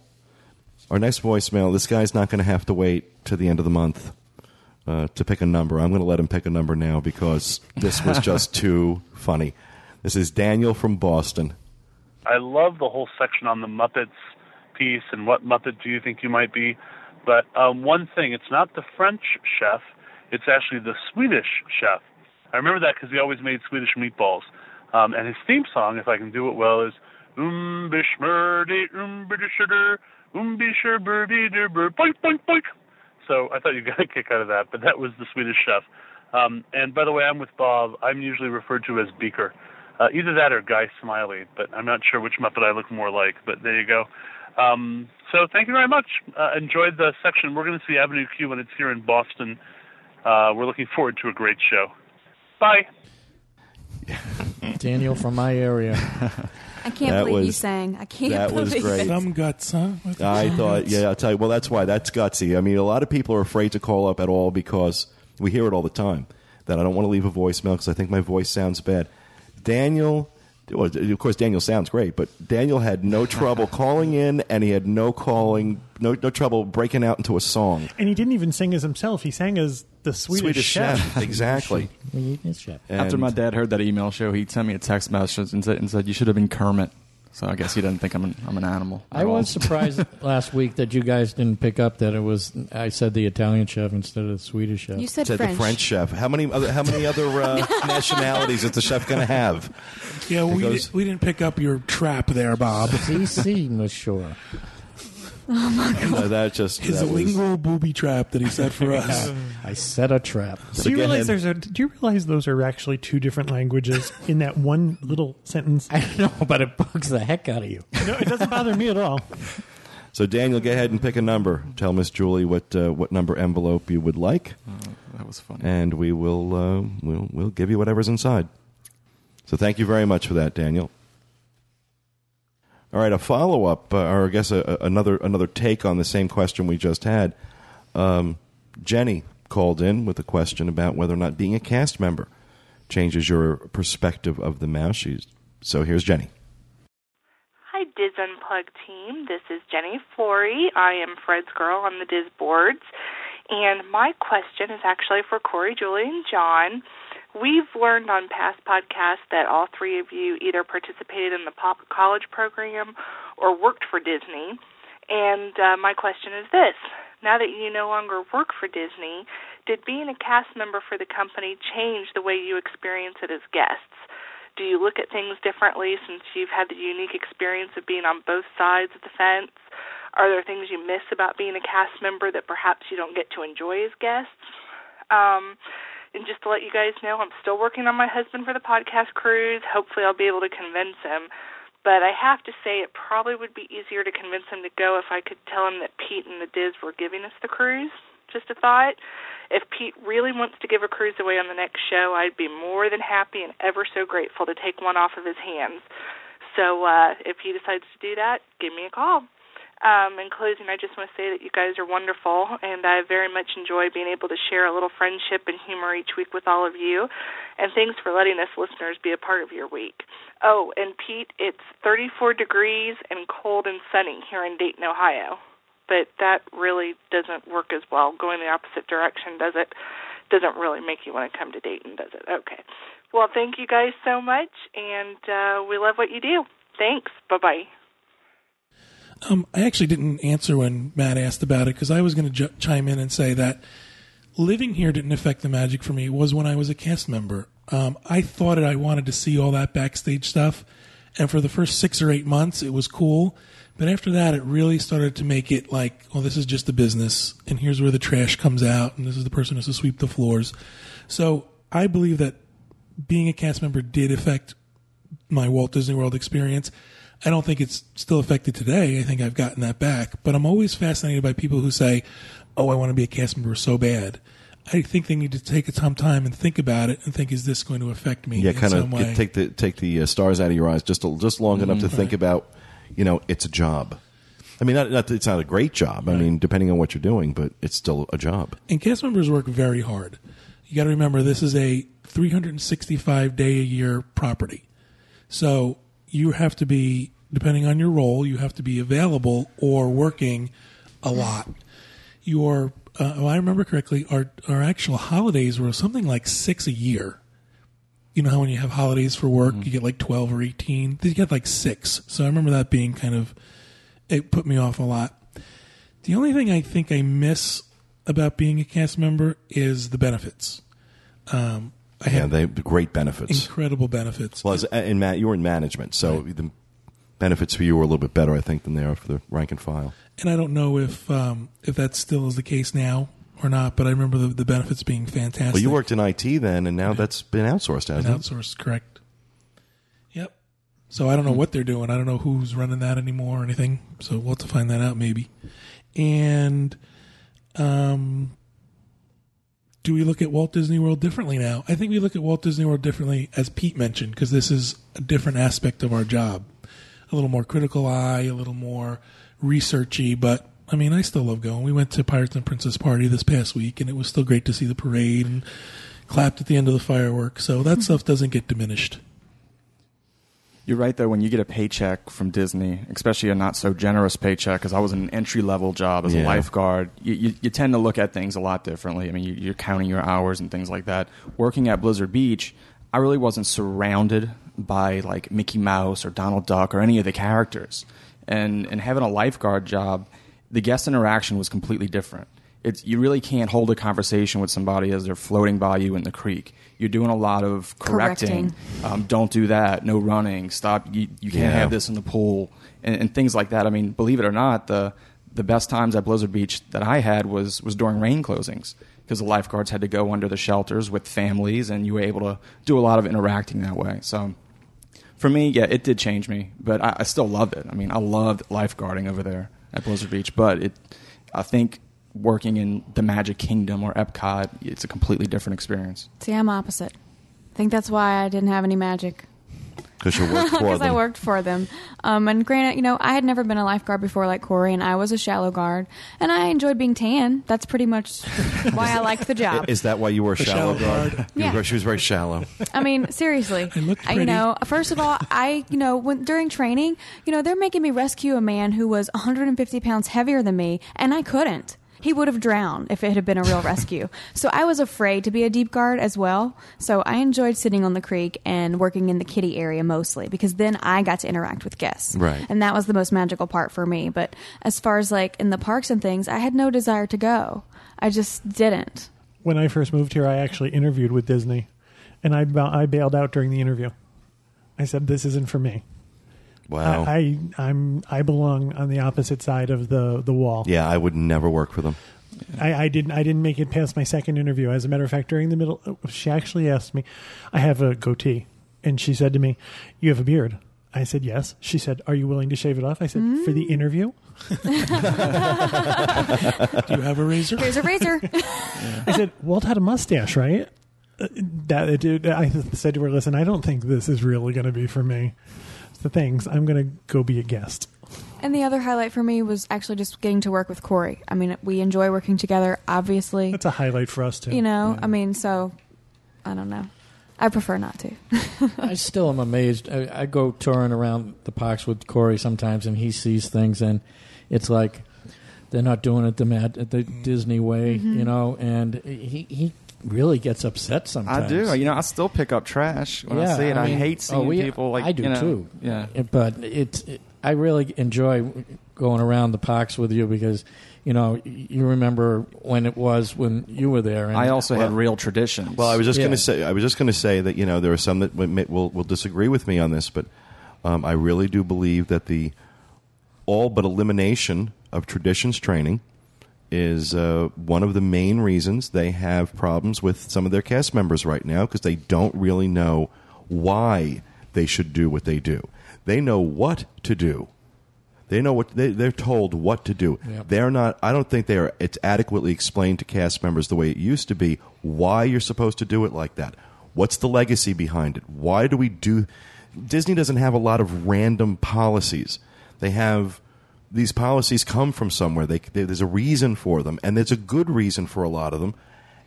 A: our next voicemail, this guy's not going to have to wait to the end of the month uh, to pick a number. I'm going to let him pick a number now because this was just *laughs* too funny. This is Daniel from Boston.
J: I love the whole section on the Muppets piece and what Muppet do you think you might be. But um, one thing, it's not the French chef, it's actually the Swedish chef. I remember that because he always made Swedish meatballs. Um, and his theme song, if I can do it well, is Umbishmerde Umbidisherder Umbisherberbiderber boink boink boink. So I thought you got a kick out of that, but that was the Swedish chef. Um, and by the way, I'm with Bob. I'm usually referred to as Beaker. Uh, either that or Guy Smiley, but I'm not sure which Muppet I look more like. But there you go. Um, so thank you very much. Uh, enjoyed the section. We're going to see Avenue Q when it's here in Boston. Uh, we're looking forward to a great show. Bye. *laughs*
F: Daniel from my area.
E: I can't
A: That
E: believe you
A: was-
E: sang. I can't
A: that was
E: believe
A: great.
E: it.
I: Some guts, huh? With
A: I thought,
I: guts.
A: yeah, I'll tell you. Well, that's why. That's gutsy. I mean, a lot of people are afraid to call up at all because we hear it all the time that I don't want to leave a voicemail because I think my voice sounds bad. Daniel, well, of course, Daniel sounds great, but Daniel had no trouble *laughs* calling in, and he had no calling, no no trouble breaking out into a song.
D: And he didn't even sing as himself. He sang as the Swedish, chef. *laughs*
A: exactly.
F: chef.
C: After my dad heard that email show, he sent me a text message and said, and said you should have been Kermit. So I guess he doesn't think I'm an, I'm an animal.
F: I
C: all.
F: was surprised *laughs* last week that you guys didn't pick up that it was. I said the Italian chef instead of the Swedish chef.
E: You said
A: Said
E: French.
A: the French chef. How many other how many other uh, *laughs* nationalities is the chef going to have?
I: Yeah, we,
A: goes-
I: di- we didn't pick up your trap there, Bob. *laughs*
F: CC, Monsieur.
A: No, that just
I: His
A: that was-
I: lingual booby trap that he set for us.
F: I set a trap.
D: Do you realize
A: ahead.
D: there's a? Do you realize those are actually two different languages in that one little sentence? *laughs*
F: I don't know, but it bugs the heck out of you.
D: No, it doesn't bother me at all.
A: So Daniel, go ahead and pick a number. Tell Miss Julie what uh, what number envelope you would like,
C: That was funny.
A: and we will uh, we'll we'll give you whatever's inside. So thank you very much for that, Daniel. All right, a follow up, uh, or I guess a, a- another another take on the same question we just had. Um, Jenny called in with a question about whether or not being a cast member changes your perspective of the mouse. She's, so here's Jenny.
K: Hi, Dis Unplugged team. This is Jenny Flory. I am Fred's girl on the Diz boards. And my question is actually for Corey, Julie, and John. We've learned on past podcasts that all three of you either participated in the pop college program or worked for Disney. And uh, my question is this now that you no longer work for Disney, did being a cast member for the company change the way you experience it as guests? Do you look at things differently since you've had the unique experience of being on both sides of the fence? Are there things you miss about being a cast member that perhaps you don't get to enjoy as guests? Um, and just to let you guys know, I'm still working on my husband for the podcast cruise. Hopefully, I'll be able to convince him. But I have to say, it probably would be easier to convince him to go if I could tell him that Pete and the Dis were giving us the cruise. Just a thought. If Pete really wants to give a cruise away on the next show, I'd be more than happy and ever so grateful to take one off of his hands. So uh, if he decides to do that, give me a call. Um, in closing, I just want to say that you guys are wonderful, and I very much enjoy being able to share a little friendship and humor each week with all of you. And thanks for letting us listeners be a part of your week. Oh, and Pete, it's 34 degrees and cold and sunny here in Dayton, Ohio. But that really doesn't work as well. Going the opposite direction does it? Doesn't really make you want to come to Dayton, does it? Okay. Well, thank you guys so much, and uh, we love what you do. Thanks. Bye bye.
I: Um, I actually didn't answer when Matt asked about it because I was going to j- chime in and say that living here didn't affect the magic for me. It was when I was a cast member. Um, I thought that I wanted to see all that backstage stuff, and for the first six or eight months, it was cool. But after that, it really started to make it like, well, this is just a business, and here's where the trash comes out, and this is the person who has to sweep the floors. So I believe that being a cast member did affect my Walt Disney World experience. I don't think it's still affected today. I think I've gotten that back. But I'm always fascinated by people who say, oh, I want to be a cast member so bad. I think they need to take some time and think about it and think, is this going to affect me
A: Yeah,
I: in
A: kind of
I: way?
A: take the take the uh, stars out of your eyes just a, just long enough to think about, you know, it's a job. I mean, not, not, it's not a great job. I mean, depending on what you're doing, but it's still a job.
I: And cast members work very hard. You got to remember this is a 365 day a year property. So you have to be depending on your role, you have to be available or working a lot. Your, uh, if I remember correctly, our our actual holidays were something like six a year. You know how when you have holidays for work, you get like twelve or eighteen. You get like six. So I remember that being kind of it put me off a lot. The only thing I think I miss about being a cast member is the benefits. Um, I
A: Yeah, they great benefits.
I: incredible benefits.
A: Well, as, in ma- you were in management, so the benefits for you were a little bit better, I think, than they are for the rank and file.
I: and I don't know if um, if that still is the case now or not. But I remember the, the benefits being fantastic.
A: Well, you worked in IT then, and now that's been outsourced,
I: and
A: hasn't it?
I: outsourced, correct? Yep. So I don't know what they're doing. I don't know who's running that anymore or anything. So we'll have to find that out maybe. And um, do we look at Walt Disney World differently now? I think we look at Walt Disney World differently, as Pete mentioned, because this is a different aspect of our job. A little more critical eye, a little more researchy, but I mean, I still love going. We went to Pirates and Princess Party this past week, and it was still great to see the parade and clapped at the end of the fireworks. So that hmm. stuff doesn't get diminished.
C: You're right though. When you get a paycheck from Disney, especially a not so generous paycheck, because I was in an entry level job as
A: Yeah.
C: a lifeguard, you, you, you tend to look at things a lot differently. I mean, you, you're counting your hours and things like that. Working at Blizzard Beach, I really wasn't surrounded by like Mickey Mouse or Donald Duck or any of the characters, and and having a lifeguard job, the guest interaction was completely different. It's you really can't hold a conversation with somebody as they're floating by you in the creek. You're doing a lot of correcting.
E: Correcting.
C: Um, don't do that. No running. Stop. You, you can't
A: Yeah.
C: have this in the pool and, and things like that. I mean, believe it or not, the the best times at Blizzard Beach that I had was was during rain closings because the lifeguards had to go under the shelters with families, and you were able to do a lot of interacting that way. So. For me, yeah, it did change me, but I, I still loved it. I mean, I loved lifeguarding over there at Blizzard Beach, but it, I think working in the Magic Kingdom or Epcot, it's a completely different experience.
E: See, I'm opposite. I think that's why I didn't have any magic.
A: Because you worked *laughs* for them.
E: Because I worked for them. Um, and granted, you know, I had never been a lifeguard before like Corey, and I was a shallow guard. And I enjoyed being tan. That's pretty much *laughs* why I liked the job.
A: Is that why you were a shallow,
I: shallow
A: guard?
I: guard. *laughs*
E: Yeah.
A: were- She was very shallow.
E: I mean, seriously.
I: I looked
E: I- You know, first of all, I, you know, when during training, you know, they're making me rescue a man who was 150 pounds heavier than me, and I couldn't. He would have drowned if it had been a real *laughs* rescue. So I was afraid to be a deep guard as well. So I enjoyed sitting on the creek and working in the kitty area mostly because then I got to interact with guests.
A: Right.
E: And that was the most magical part for me. But as far as like in the parks and things, I had no desire to go. I just didn't.
D: When I first moved here, I actually interviewed with Disney, and I I bailed out during the interview. I said, "This isn't for me.
A: Wow.
D: I, I I'm I belong on the opposite side of the the wall.
A: yeah, I would never work for them.
D: I, I didn't I didn't make it past my second interview. As a matter of fact, during the middle, she actually asked me, "I have a goatee," and she said to me, "You have a beard." I said yes. She said, "Are you willing to shave it off?" I said, "For the interview." *laughs*
I: Do you have a razor?
E: Here's a razor. *laughs*
D: I said, "Walt had a mustache, right?" Uh, That it, did- I said to her, "Listen, I don't think this is really going to be for me." So things. I'm going to go be a guest.
E: And the other highlight for me was actually just getting to work with Corey. I mean, we enjoy working together, obviously.
D: That's a highlight for us too.
E: You know, I mean, so I don't know. I prefer not to. *laughs*
F: I still am amazed. I, I go touring around the parks with Corey sometimes, and he sees things, and it's like they're not doing it the mad, the Disney way,
E: Mm-hmm.
F: you know. And he he really gets upset sometimes.
C: I do. You know, I still pick up trash when I
F: Yeah,
C: see it. I,
F: mean,
C: hate
F: oh,
C: seeing
F: we-
C: people like
F: I do
C: you know,
F: too.
C: Yeah.
F: But it's it, I really enjoy going around the parks with you because you know you remember when it was when you were there. And
C: I also had real traditions.
A: Well, I was just
F: Yeah.
A: going to say, I was just going to say that you know there are some that will, will, will disagree with me on this, but um, I really do believe that the all but elimination of traditions training is uh, one of the main reasons they have problems with some of their cast members right now because they don't really know why they should do what they do. They know what to do. They know what they, they're told what to do.
F: Yep.
A: They're not. I don't think they are. It's adequately explained to cast members the way it used to be. Why you're supposed to do it like that? What's the legacy behind it? Why do we do? Disney doesn't have a lot of random policies. They have these policies come from somewhere. They, they, there's a reason for them, and there's a good reason for a lot of them.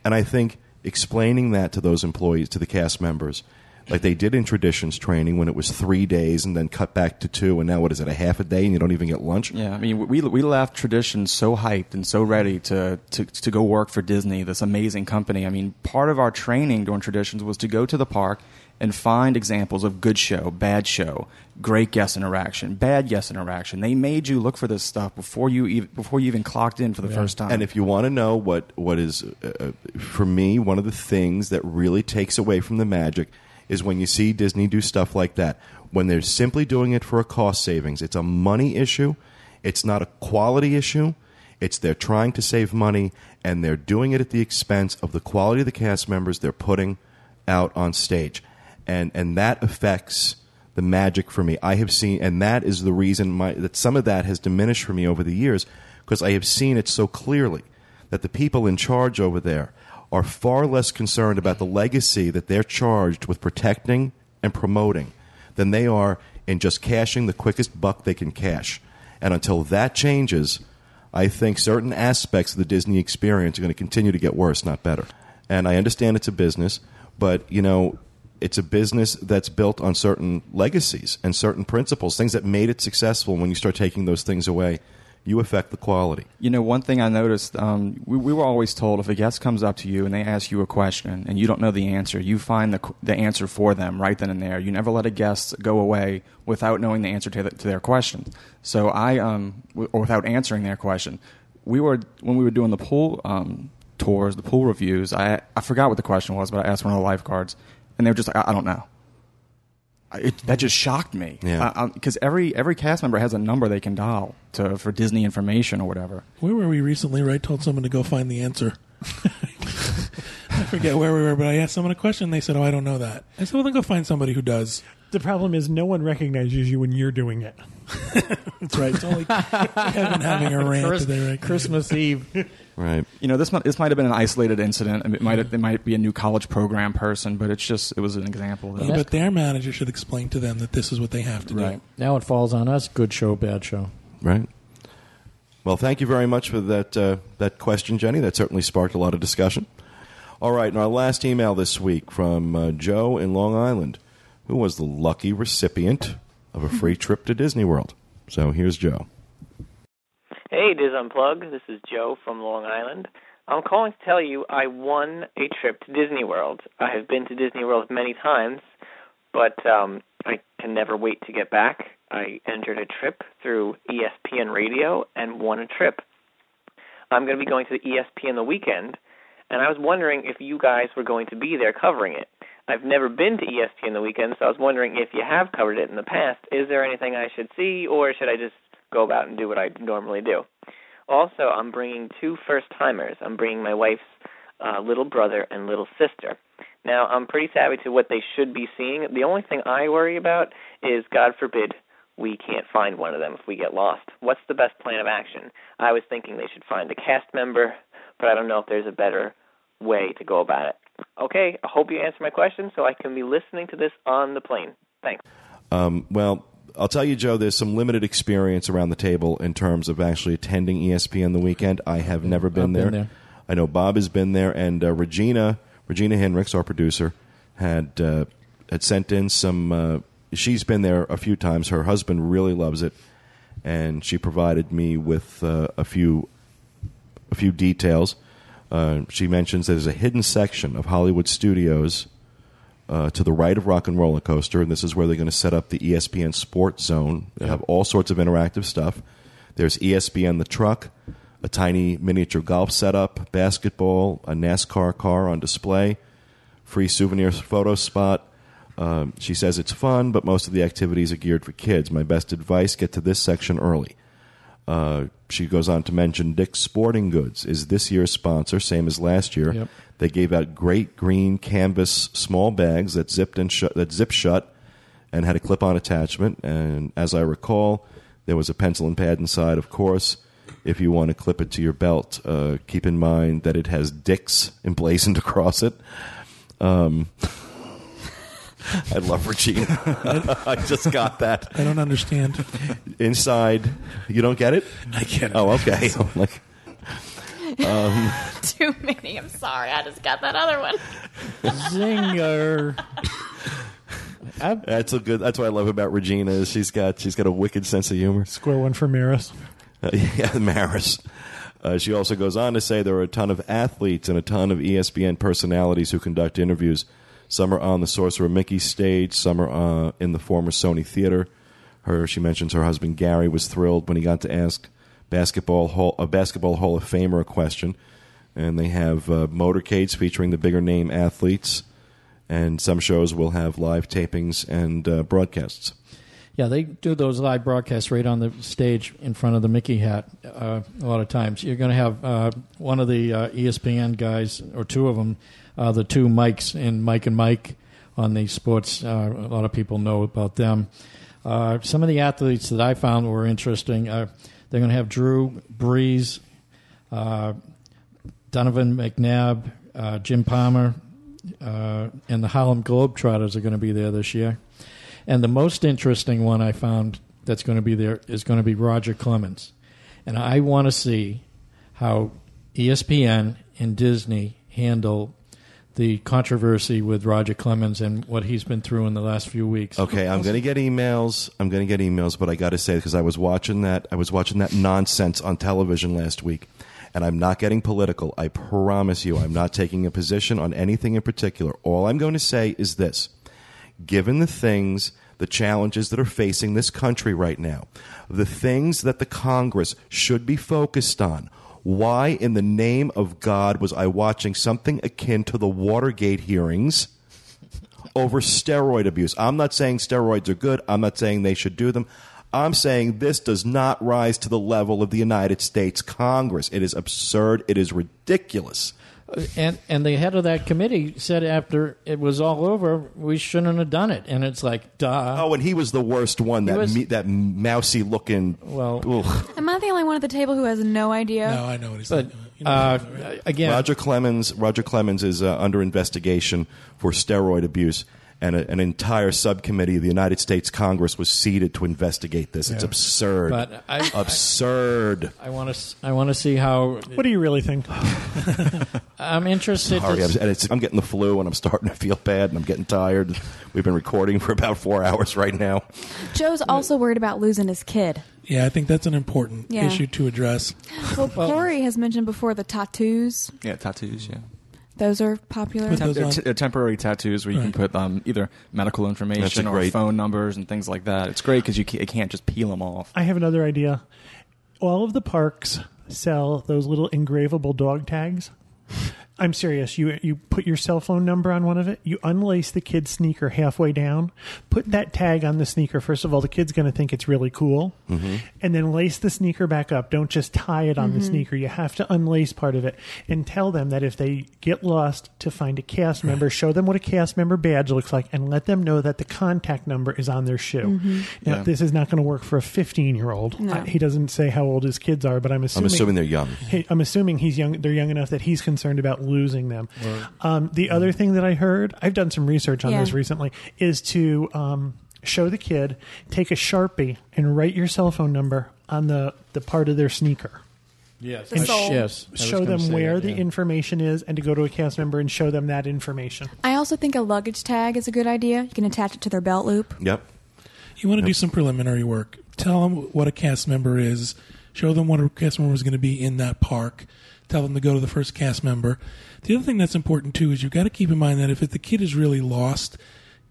A: And I think explaining that to those employees, to the cast members, like they did in traditions training when it was three days and then cut back to two, and now what is it, a half a day, and you don't even get lunch?
C: Yeah, I mean, we we left traditions so hyped and so ready to, to to go work for Disney, this amazing company. I mean, part of our training during traditions was to go to the park and find examples of good show, bad show, great guest interaction, bad guest interaction. They made you look for this stuff before you even, before you even clocked in for the first time.
A: And if you want to know what what is uh, uh, for me one of the things that really takes away from the magic is when you see Disney do stuff like that. When they're simply doing it for a cost savings, it's a money issue. It's not a quality issue. It's they're trying to save money and they're doing it at the expense of the quality of the cast members they're putting out on stage. And and that affects the magic for me. I have seen and that is the reason my that some of that has diminished for me over the years because I have seen it so clearly that the people in charge over there are far less concerned about the legacy that they're charged with protecting and promoting than they are in just cashing the quickest buck they can cash. And until that changes, I think certain aspects of the Disney experience are going to continue to get worse, not better. And I understand it's a business, but you know, it's a business that's built on certain legacies and certain principles, things that made it successful. When you start taking those things away, you affect the quality.
C: You know, one thing I noticed, um, we, we were always told if a guest comes up to you and they ask you a question and you don't know the answer, you find the, the answer for them right then and there. You never let a guest go away without knowing the answer to, the, to their question. So I, um, w- or without answering their question. We were, when we were doing the pool um, tours, the pool reviews, I, I forgot what the question was, but I asked one of the lifeguards and they were just like, I, I don't know. It, that just shocked me.
A: Yeah.
C: Because every every cast member has a number they can dial to for Disney information or whatever.
I: Where were we recently? Where I told someone to go find the answer. *laughs* I forget where we were, but I asked someone a question. They said, "Oh, I don't know that." I said, "Well, then go find somebody who does."
D: The problem is no one recognizes you when you're doing it. *laughs*
I: That's right. It's only Kevin having a rant
F: Chris-
I: today, right?
F: Christmas Eve.
A: Right.
C: You know, this might this might have been an isolated incident. It might it might be a new college program person, but it's just it was an example. That,
I: Yeah, but their manager should explain to them that this is what they have to
C: Right.
I: do.
F: Now it falls on us. Good show, bad show.
A: Right. Well, thank you very much for that uh, that question, Jenny. That certainly sparked a lot of discussion. All right, and our last email this week from uh, Joe in Long Island, who was the lucky recipient of a free *laughs* trip to Disney World. So here's Joe.
L: Hey, Dis Unplug. This is Joe from Long Island. I'm calling to tell you I won a trip to Disney World. I have been to Disney World many times, but um, I can never wait to get back. I entered a trip through ESPN Radio and won a trip. I'm going to be going to the ESPN the weekend, and I was wondering if you guys were going to be there covering it. I've never been to E in the weekend, so I was wondering if you have covered it in the past. Is there anything I should see, or should I just go about and do what I normally do? Also, I'm bringing two first timers. I'm bringing my wife's uh, little brother and little sister. Now, I'm pretty savvy to what they should be seeing. The only thing I worry about is, God forbid, we can't find one of them if we get lost. What's the best plan of action? I was thinking they should find a cast member, but I don't know if there's a better way to go about it. Okay, I hope you answer my question so I can be listening to this on the plane. Thanks.
A: Um, well, I'll tell you, Joe, there's some limited experience around the table in terms of actually attending ESPN the weekend. I have never been,
F: I've
A: there.
F: been there.
A: I know Bob has been there, and uh, Regina, Regina Henricks, our producer, had uh, had sent in some. Uh, she's been there a few times. Her husband really loves it, and she provided me with uh, a few a few details. Uh, she mentions there's a hidden section of Hollywood Studios uh, to the right of Rock and Roller Coaster, and this is where they're going to set up the ESPN Sports Zone. They have all sorts of interactive stuff. There's ESPN the truck, a tiny miniature golf setup, basketball, a NASCAR car on display, free souvenir photo spot. Um, she says it's fun, but most of the activities are geared for kids. My best advice: get to this section early. Uh, she goes on to mention Dick's Sporting Goods is this year's sponsor, same as last year.
F: Yep.
A: They gave out great green canvas small bags that zipped and shut, that zip shut and had a clip-on attachment. And as I recall, there was a pencil and pad inside. Of course, if you want to clip it to your belt, uh, keep in mind that it has Dick's emblazoned *laughs* across it. Um, *laughs* I love Regina. *laughs* I just got that
I: I don't understand.
A: inside. You don't get it?
I: I get it.
A: Oh, okay. like, *laughs*
E: Too many. I'm sorry. I just got that other one.
F: Zinger. I've-
A: That's a good. That's what I love about Regina is she's got she's got a wicked sense of humor.
D: Square one for Maris.
A: Uh, yeah, Maris. Uh, she also goes on to say there are a ton of athletes and a ton of ESPN personalities who conduct interviews. Some are on the Sorcerer Mickey stage, some are uh, in the former Sony Theater. Her, she mentions her husband Gary was thrilled when he got to ask basketball hall, a basketball Hall of Famer a question, and they have uh, motorcades featuring the bigger name athletes, and some shows will have live tapings and uh, broadcasts.
F: Yeah, they do those live broadcasts right on the stage in front of the Mickey hat uh, a lot of times. You're going to have uh, one of the uh, ESPN guys, or two of them, uh, the two Mikes and Mike and Mike on the sports. Uh, a lot of people know about them. Uh, some of the athletes that I found were interesting. Uh, they're going to have Drew Brees, uh, Donovan McNabb, uh, Jim Palmer, and the Harlem Globetrotters are going to be there this year. And the most interesting one I found that's going to be there is going to be Roger Clemens. And I want to see how ESPN and Disney handle the controversy with Roger Clemens and what he's been through in the last few weeks.
A: Okay, I'm going to get emails. I'm going to get emails, but I got to say because I was watching that I was watching that nonsense on television last week, and I'm not getting political. I promise you, I'm not taking a position on anything in particular. All I'm going to say is this: given the things, the challenges that are facing this country right now, the things that the Congress should be focused on. Why, in the name of God, was I watching something akin to the Watergate hearings? over steroid abuse. I'm not saying steroids are good. I'm not saying they should do them. I'm saying this does not rise to the level of the United States Congress. It is absurd. It is ridiculous.
F: And and the head of that committee said after it was all over, we shouldn't have done it. And it's like, duh.
A: Oh, and he was the worst one. That
F: was-
A: me, that mousy looking.
F: Well,
E: Am I the only one at the table who has no idea?
I: No, I know what he's
F: but
I: saying. You know,
F: uh,
I: right?
F: again,
A: Roger Clemens. Roger Clemens is uh, under investigation for steroid abuse, and a, an entire subcommittee of the United States Congress was seated to investigate this. It's absurd.
F: But I-
A: absurd.
F: I want to I want to see how
D: What do you really think? *laughs*
F: I'm interested.
A: Sorry,
F: to,
A: I'm, and it's, I'm getting the flu, and I'm starting to feel bad, and I'm getting tired. We've been recording for about four *laughs* hours right now.
E: Joe's also worried about losing his kid.
I: yeah, I think that's an important
E: Yeah.
I: issue to address.
E: Well, Corey has mentioned before the tattoos.
C: Yeah, tattoos. Yeah,
E: Those are popular.
I: Put those
C: they're,
I: on.
C: t- temporary tattoos where you
I: Right.
C: can put um, either medical
A: That's a
C: information or
A: great-
C: phone numbers and things like that. It's great because you can't, you can't just peel them off.
D: I have another idea. All of the parks sell those little engravable dog tags. I'm serious. You you put your cell phone number on one of it. You unlace the kid's sneaker halfway down. Put that tag on the sneaker. First of all, the kid's going to think it's really cool, mm-hmm. and then lace the sneaker back up. Don't just tie it on the mm-hmm. sneaker. You have to unlace part of it and tell them that if they get lost, to find a cast member. Show them what a cast member badge looks like, and let them know that the contact number is on their shoe. Mm-hmm. Now,
C: Yeah.
D: this is not going to work for a 15 year old.
E: No.
D: He doesn't say how old his kids are, but I'm
A: I'm
D: assuming.
A: assuming they're young.
D: Hey, I'm assuming he's young. They're young enough that he's concerned about losing them. Um, the other thing that I heard, I've done some research on
E: Yeah.
D: this recently, is to um, show the kid, take a sharpie and write your cell phone number on the the part of their sneaker.
F: yes,
E: The soul.
F: yes.
D: Show them
F: say
D: where
F: that,
D: the information is, and to go to a cast member and show them that information.
E: I also think a luggage tag is a good idea. You can attach it to their belt loop.
A: Yep.
I: You want to do some preliminary work. Tell them what a cast member is. Show them what a cast member is going to be in that park. Tell them to go to the first cast member. The other thing that's important too is you've got to keep in mind that if the kid is really lost,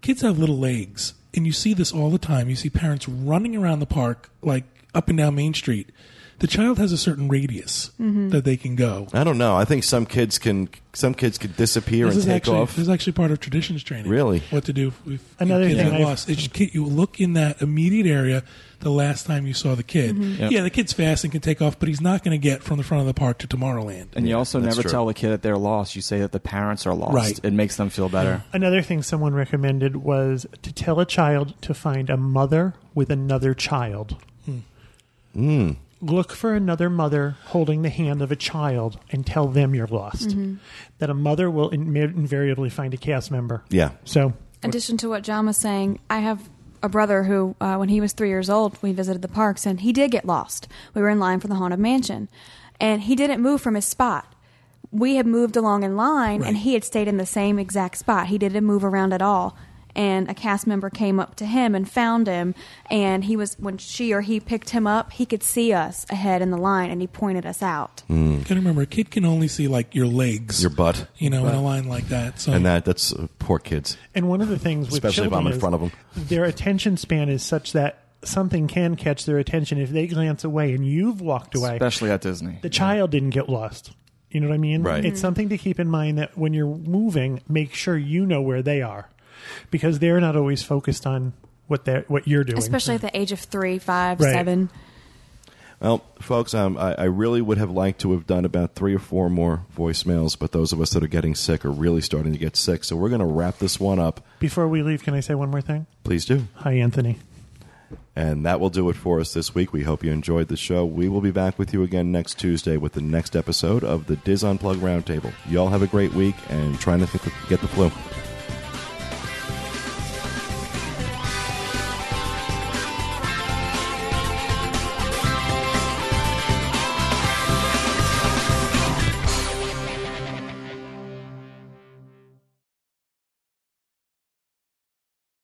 I: kids have little legs, and you see this all the time. You see parents running around the park like up and down Main Street. The child has a certain radius mm-hmm. that they can go.
A: I don't know. I think some kids can some kids could disappear
I: This
A: and
I: is
A: take
I: actually
A: off.
I: this is actually part of traditions training.
A: Really?
I: what to do if, if
D: Another
I: kids
D: thing
I: get lost? It's just you look in that immediate area the last time you saw the kid. Mm-hmm.
C: Yep.
I: Yeah, the kid's fast and can take off, but he's not going to get from the front of the park to Tomorrowland.
C: And you also
A: that's
C: never
A: true.
C: tell the kid that they're lost. You say that the parents are lost.
I: Right.
C: It makes them feel better.
D: Another thing someone recommended was to tell a child to find a mother with another child.
A: Mm.
D: Look for another mother holding the hand of a child and tell them you're lost. Mm-hmm. That a mother will in- invariably find a cast member.
A: Yeah.
D: So,
E: addition to what John was saying, I have a brother who, uh, when he was three years old, we visited the parks and he did get lost. We were in line for the Haunted Mansion, and he didn't move from his spot. We had moved along in line, and he had stayed in the same exact spot. He didn't move around at all. And a cast member came up to him and found him and he was when she or he picked him up he could see us ahead in the line and he pointed us out
A: Mm.
I: You gotta remember, a kid can only see like your legs,
A: Your butt.
I: you know, in a line like that. So
A: And that that's uh, poor kids.
D: And one of the things with
A: Especially if I'm in front of them
D: their attention span is such that something can catch their attention if they glance away and you've walked away.
C: especially at Disney.
D: the child didn't get lost. You know what I mean?
A: Right.
D: It's something to keep in mind that when you're moving, make sure you know where they are, because they're not always focused on what they are what you're doing.
E: especially at the age of three five
D: Right.
E: seven
A: Well, folks, um, I, I really would have liked to have done about three or four more voicemails, but those of us that are getting sick are really starting to get sick. So we're going to wrap this one up.
D: Before we leave, can I say one more thing?
A: Please do.
D: Hi, Anthony.
A: And that will do it for us this week. We hope you enjoyed the show. We will be back with you again next Tuesday with the next episode of the Dis Unplugged Roundtable. Y'all have a great week and trying not to get the flu.